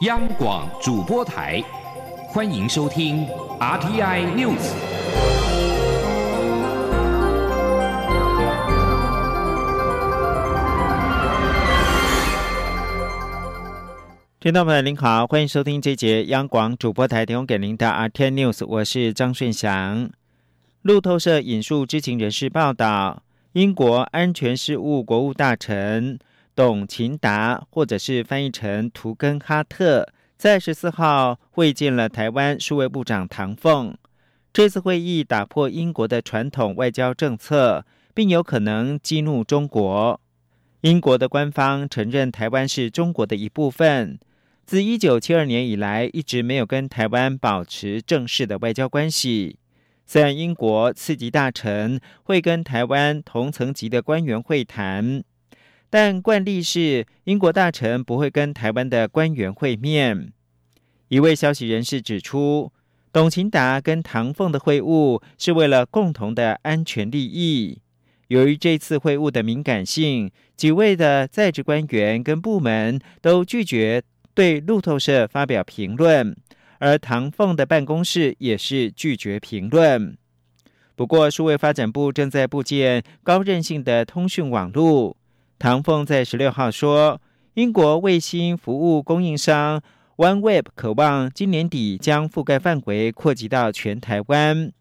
央广主播台，欢迎收听 RTI News。听众朋友您好，欢迎收听这节央广主播台提供给您的 RTI News，我是张顺祥。路透社引述知情人士报道。英国安全事务国务大臣董勤达，或者是翻译成图根哈特，在十四号会见了台湾数位部长唐凤。这次会议打破英国的传统外交政策，并有可能激怒中国。英国的官方承认台湾是中国的一部分，自一九七二年以来一直没有跟台湾保持正式的外交关系。虽然英国次级大臣会跟台湾同层级的官员会谈，但惯例是英国大臣不会跟台湾的官员会面。一位消息人士指出，董勤达跟唐凤的会晤是为了共同的安全利益。由于这次会晤的敏感性，几位的在职官员跟部门都拒绝对路透社发表评论。而唐凤的办公室也是拒绝评论。不过，数位发展部正在布建高韧性的通讯网络。唐凤在十六号说，英国卫星服务供应商 OneWeb 渴望今年底将覆盖范围扩及到全台湾。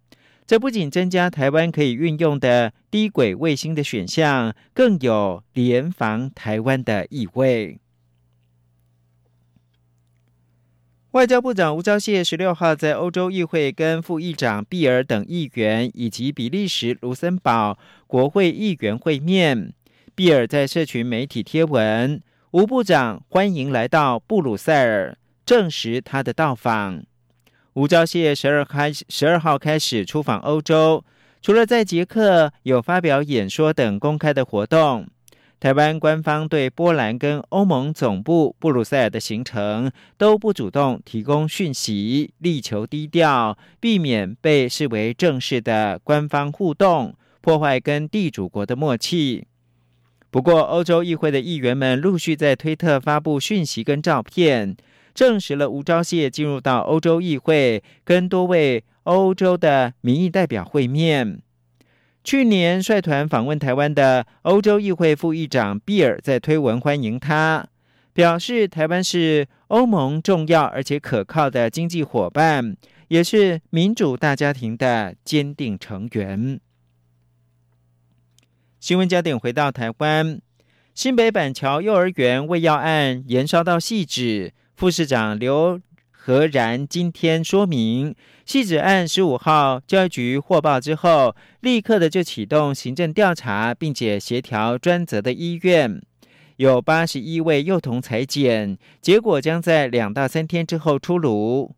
这不仅增加台湾可以运用的低轨卫星的选项，更有联防台湾的意味。外交部长吴钊燮十六号在欧洲议会跟副议长毕尔等议员以及比利时卢森堡国会议员会面。比尔在社群媒体贴文，吴部长欢迎来到布鲁塞尔，证实他的到访。吴钊燮十二开十二号开始出访欧洲，除了在捷克有发表演说等公开的活动。台湾官方对波兰跟欧盟总部布鲁塞尔的行程都不主动提供讯息，力求低调，避免被视为正式的官方互动，破坏跟地主国的默契。不过，欧洲议会的议员们陆续在推特发布讯息跟照片，证实了吴钊燮进入到欧洲议会，跟多位欧洲的民意代表会面。去年率团访问台湾的欧洲议会副议长比尔在推文欢迎他，表示台湾是欧盟重要而且可靠的经济伙伴，也是民主大家庭的坚定成员。新闻焦点回到台湾，新北板桥幼儿园喂药案延烧到细致，副市长刘。何然今天说明，细子案十五号教育局获报之后，立刻的就启动行政调查，并且协调专责的医院，有八十一位幼童裁剪，结果将在两到三天之后出炉。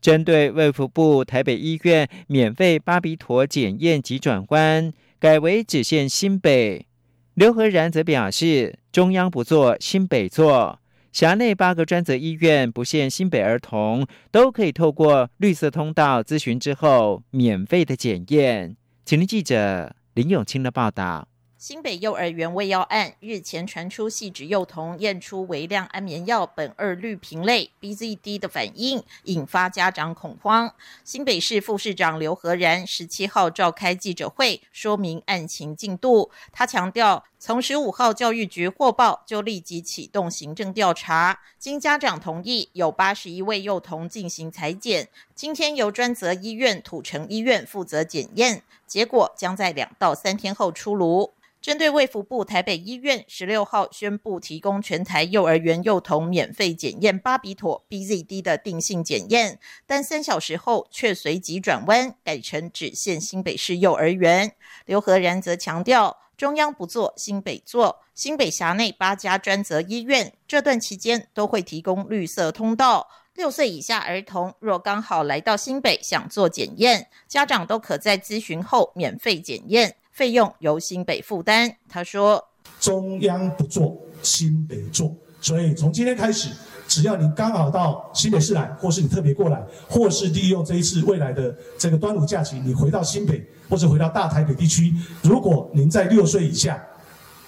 针对卫福部台北医院免费巴比妥检验及转关，改为只限新北，刘和然则表示，中央不做，新北做。辖内八个专责医院不限新北儿童，都可以透过绿色通道咨询之后免费的检验。请听记者林永清的报道。新北幼儿园喂药案日前传出，细指幼童验出微量安眠药苯二氯平类 （BZD） 的反应，引发家长恐慌。新北市副市长刘和然十七号召开记者会，说明案情进度。他强调，从十五号教育局获报，就立即启动行政调查。经家长同意，有八十一位幼童进行裁剪，今天由专责医院土城医院负责检验，结果将在两到三天后出炉。针对卫福部台北医院十六号宣布提供全台幼儿园幼童免费检验巴比妥 BZD 的定性检验，但三小时后却随即转弯，改成只限新北市幼儿园。刘和然则强调，中央不做，新北做。新北辖内八家专责医院这段期间都会提供绿色通道，六岁以下儿童若刚好来到新北想做检验，家长都可在咨询后免费检验。费用由新北负担。他说：“中央不做，新北做。所以从今天开始，只要你刚好到新北市来，或是你特别过来，或是利用这一次未来的这个端午假期，你回到新北或者回到大台北地区，如果您在六岁以下，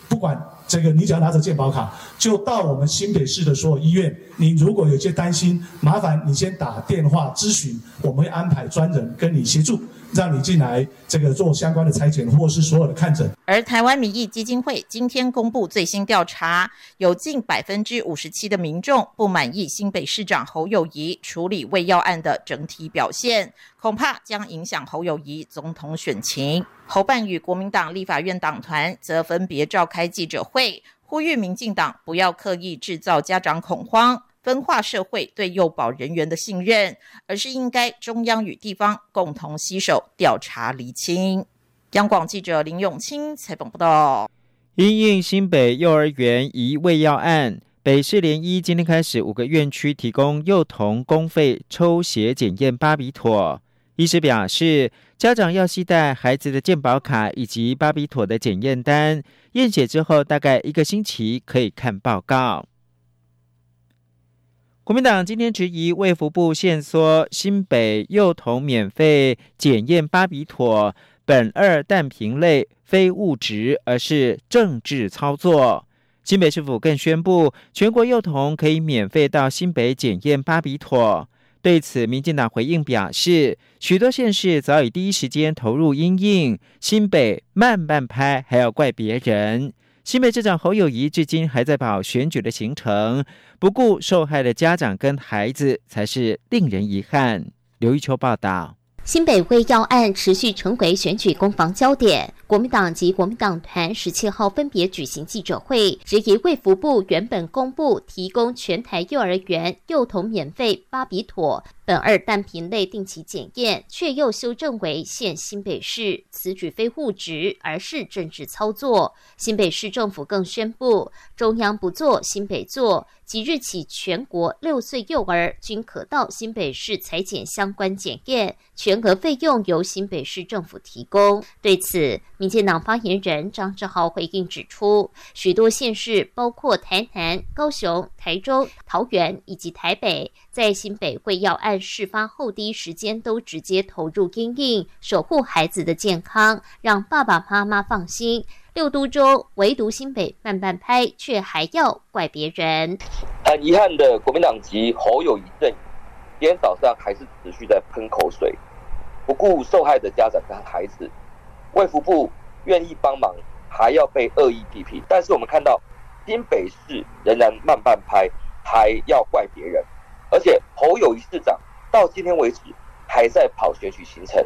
不管这个你只要拿着健保卡，就到我们新北市的所有医院。你如果有些担心，麻烦你先打电话咨询，我们会安排专人跟你协助。让你进来这个做相关的裁剪，或是所有的看诊。而台湾民意基金会今天公布最新调查，有近百分之五十七的民众不满意新北市长侯友谊处理胃药案的整体表现，恐怕将影响侯友谊总统选情。侯办与国民党立法院党团则分别召开记者会，呼吁民进党不要刻意制造家长恐慌。分化社会对幼保人员的信任，而是应该中央与地方共同携手调查厘清。央广记者林永清采访报道。因应新北幼儿园疑喂药案，北市联医今天开始五个院区提供幼童公费抽血检验巴比妥。医师表示，家长要携带孩子的健保卡以及巴比妥的检验单，验血之后大概一个星期可以看报告。国民党今天质疑卫福部限缩新北幼童免费检验巴比妥苯二氮平类非物质，而是政治操作。新北市府更宣布，全国幼童可以免费到新北检验巴比妥。对此，民进党回应表示，许多县市早已第一时间投入应应，新北慢慢拍还要怪别人。新北市长侯友谊至今还在跑选举的行程，不顾受害的家长跟孩子，才是令人遗憾。刘玉秋报道。新北会要案持续成为选举攻防焦点，国民党及国民党团十七号分别举行记者会，质疑卫福部原本公布提供全台幼儿园幼童免费巴比妥苯二氮平类定期检验，却又修正为现新北市，此举非物质，而是政治操作。新北市政府更宣布，中央不做，新北做。即日起，全国六岁幼儿均可到新北市裁剪相关检验，全额费用由新北市政府提供。对此，民进党发言人张志豪回应指出，许多县市，包括台南、高雄、台中、桃园以及台北，在新北会要案事发后第一时间都直接投入应应，守护孩子的健康，让爸爸妈妈放心。六都中，唯独新北慢半拍，却还要怪别人。很遗憾的，国民党籍侯友谊阵今天早上还是持续在喷口水，不顾受害的家长跟孩子。卫福部愿意帮忙，还要被恶意批评。但是我们看到新北市仍然慢半拍，还要怪别人。而且侯友谊市长到今天为止还在跑选举行程，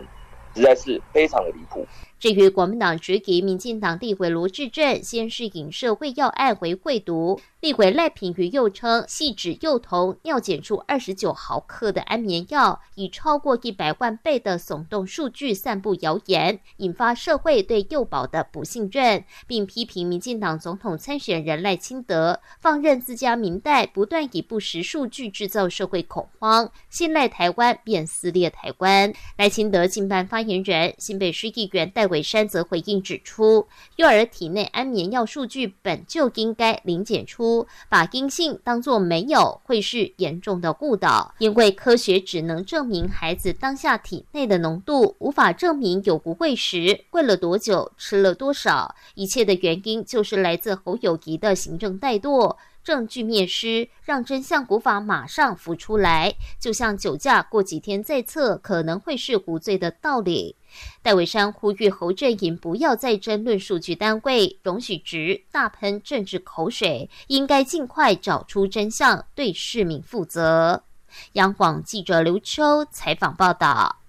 实在是非常的离谱。至于国民党质疑民进党立委罗志镇先是影射胃药案为会毒，立委赖品妤又称系指幼童尿检出二十九毫克的安眠药，以超过一百万倍的耸动数据散布谣言，引发社会对幼保的不信任，并批评民进党总统参选人赖清德放任自家民代不断以不实数据制造社会恐慌，信赖台湾便撕裂台湾。赖清德近办发言人新北市议员戴伟山则回应指出，幼儿体内安眠药数据本就应该零检出，把阴性当作没有会是严重的误导，因为科学只能证明孩子当下体内的浓度，无法证明有无喂食、喂了多久、吃了多少，一切的原因就是来自侯友谊的行政怠惰。证据灭失，让真相无法马上浮出来，就像酒驾过几天再测可能会是无罪的道理。戴伟山呼吁侯振营不要再争论数据单位，容许值大喷政治口水，应该尽快找出真相，对市民负责。央广记者刘秋采访报道。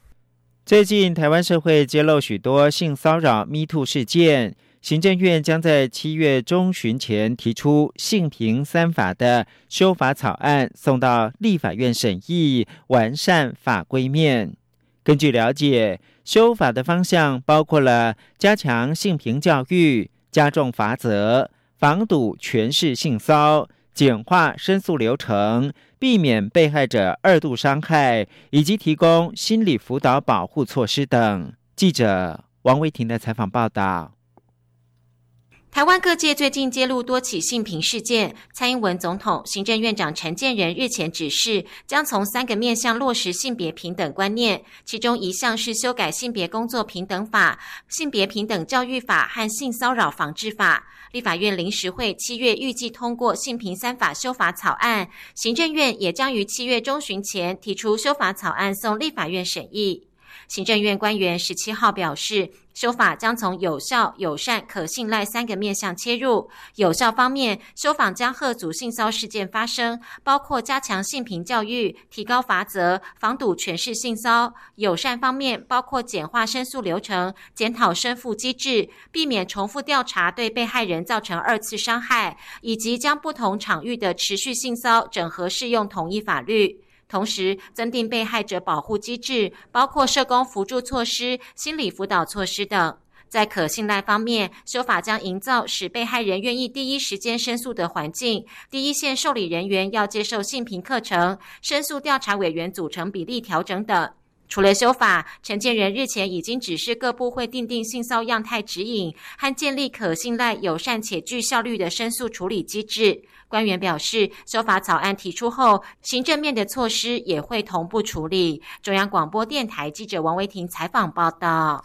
最近台湾社会揭露许多性骚扰、Me Too 事件。行政院将在七月中旬前提出性平三法的修法草案，送到立法院审议，完善法规面。根据了解，修法的方向包括了加强性平教育、加重罚则、防堵权势性骚简化申诉流程、避免被害者二度伤害，以及提供心理辅导保护措施等。记者王维婷的采访报道。台湾各界最近揭露多起性平事件，蔡英文总统、行政院长陈建仁日前指示，将从三个面向落实性别平等观念，其中一项是修改性别工作平等法、性别平等教育法和性骚扰防治法。立法院临时会七月预计通过性平三法修法草案，行政院也将于七月中旬前提出修法草案送立法院审议。行政院官员十七号表示，修法将从有效、友善、可信赖三个面向切入。有效方面，修法将贺阻性骚事件发生，包括加强性平教育、提高罚则、防堵权势性骚；友善方面，包括简化申诉流程、检讨申诉机制、避免重复调查对被害人造成二次伤害，以及将不同场域的持续性骚整合适用统一法律。同时，增订被害者保护机制，包括社工辅助措施、心理辅导措施等。在可信赖方面，修法将营造使被害人愿意第一时间申诉的环境。第一线受理人员要接受性平课程，申诉调查委员组成比例调整等。除了修法，陈建仁日前已经指示各部会订定性骚样态指引和建立可信赖、友善且具效率的申诉处理机制。官员表示，修法草案提出后，行政面的措施也会同步处理。中央广播电台记者王维婷采访报道。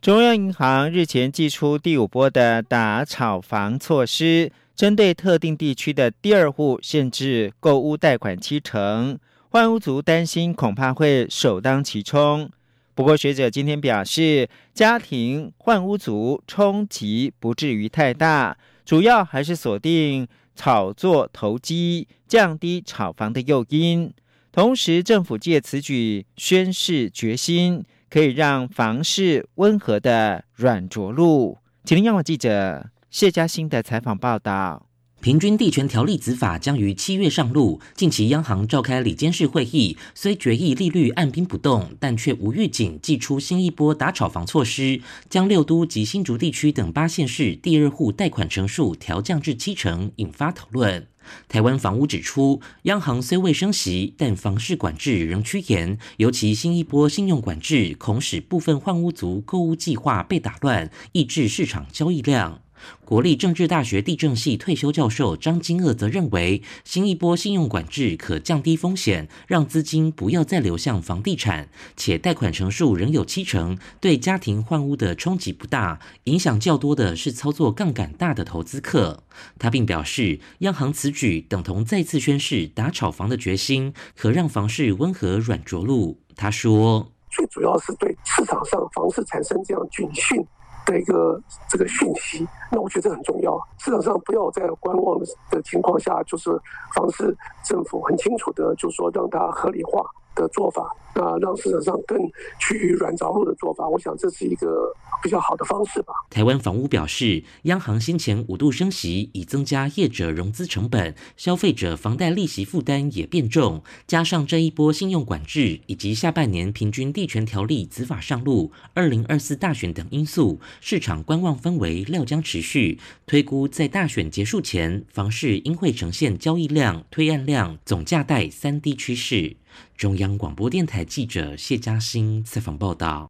中央银行日前寄出第五波的打炒房措施，针对特定地区的第二户限制购屋贷款七成，换屋族担心恐怕会首当其冲。不过学者今天表示，家庭换屋族冲击不至于太大，主要还是锁定。炒作投机，降低炒房的诱因。同时，政府借此举宣示决心，可以让房市温和的软着陆。吉林央广记者谢嘉欣的采访报道。平均地权条例子法将于七月上路。近期央行召开里监事会议，虽决议利率按兵不动，但却无预警祭出新一波打炒房措施，将六都及新竹地区等八县市第二户贷款成数调降至七成，引发讨论。台湾房屋指出，央行虽未升息，但房市管制仍趋严，尤其新一波信用管制恐使部分换屋族购物计划被打乱，抑制市场交易量。国立政治大学地政系退休教授张金鄂则认为，新一波信用管制可降低风险，让资金不要再流向房地产，且贷款成数仍有七成，对家庭换屋的冲击不大，影响较多的是操作杠杆大的投资客。他并表示，央行此举等同再次宣示打炒房的决心，可让房市温和软着陆。他说，最主要是对市场上房市产生这样警讯。的一个这个讯息，那我觉得这很重要。市场上不要在观望的情况下，就是房市政府很清楚的，就是说让它合理化的做法。那让市场上更趋于软着陆的做法，我想这是一个比较好的方式吧。台湾房屋表示，央行先前五度升息，以增加业者融资成本，消费者房贷利息负担也变重，加上这一波信用管制以及下半年平均地权条例执法上路、二零二四大选等因素，市场观望氛围料将持续。推估在大选结束前，房市应会呈现交易量、推案量、总价带三低趋势。中央广播电台记者谢嘉欣采访报道。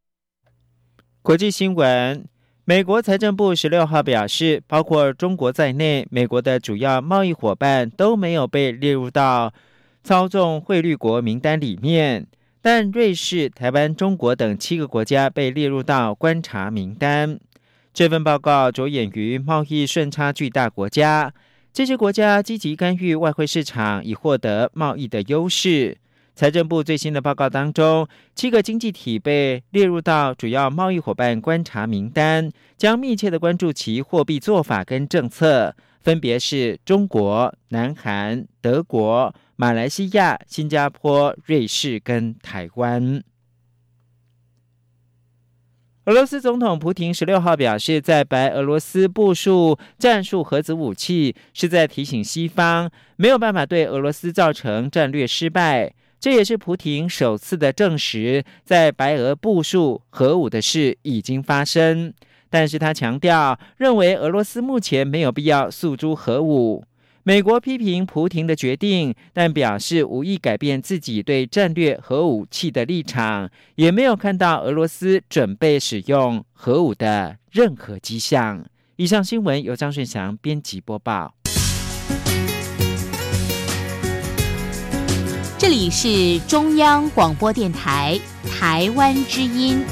国际新闻：美国财政部十六号表示，包括中国在内，美国的主要贸易伙伴都没有被列入到 操纵汇率国名单里面，但瑞士、台湾、中国等七个国家被列入到观察名单。这份报告着眼于贸易顺差巨大国家，这些国家积极干预外汇市场，以获得贸易的优势。财政部最新的报告当中，七个经济体被列入到主要贸易伙伴观察名单，将密切的关注其货币做法跟政策，分别是中国、南韩、德国、马来西亚、新加坡、瑞士跟台湾。俄罗斯总统普京十六号表示，在白俄罗斯部署战术核子武器，是在提醒西方没有办法对俄罗斯造成战略失败。这也是普廷首次的证实，在白俄部署核武的事已经发生。但是他强调，认为俄罗斯目前没有必要诉诸核武。美国批评普廷的决定，但表示无意改变自己对战略核武器的立场，也没有看到俄罗斯准备使用核武的任何迹象。以上新闻由张顺祥编辑播报。这里是中央广播电台台湾之音。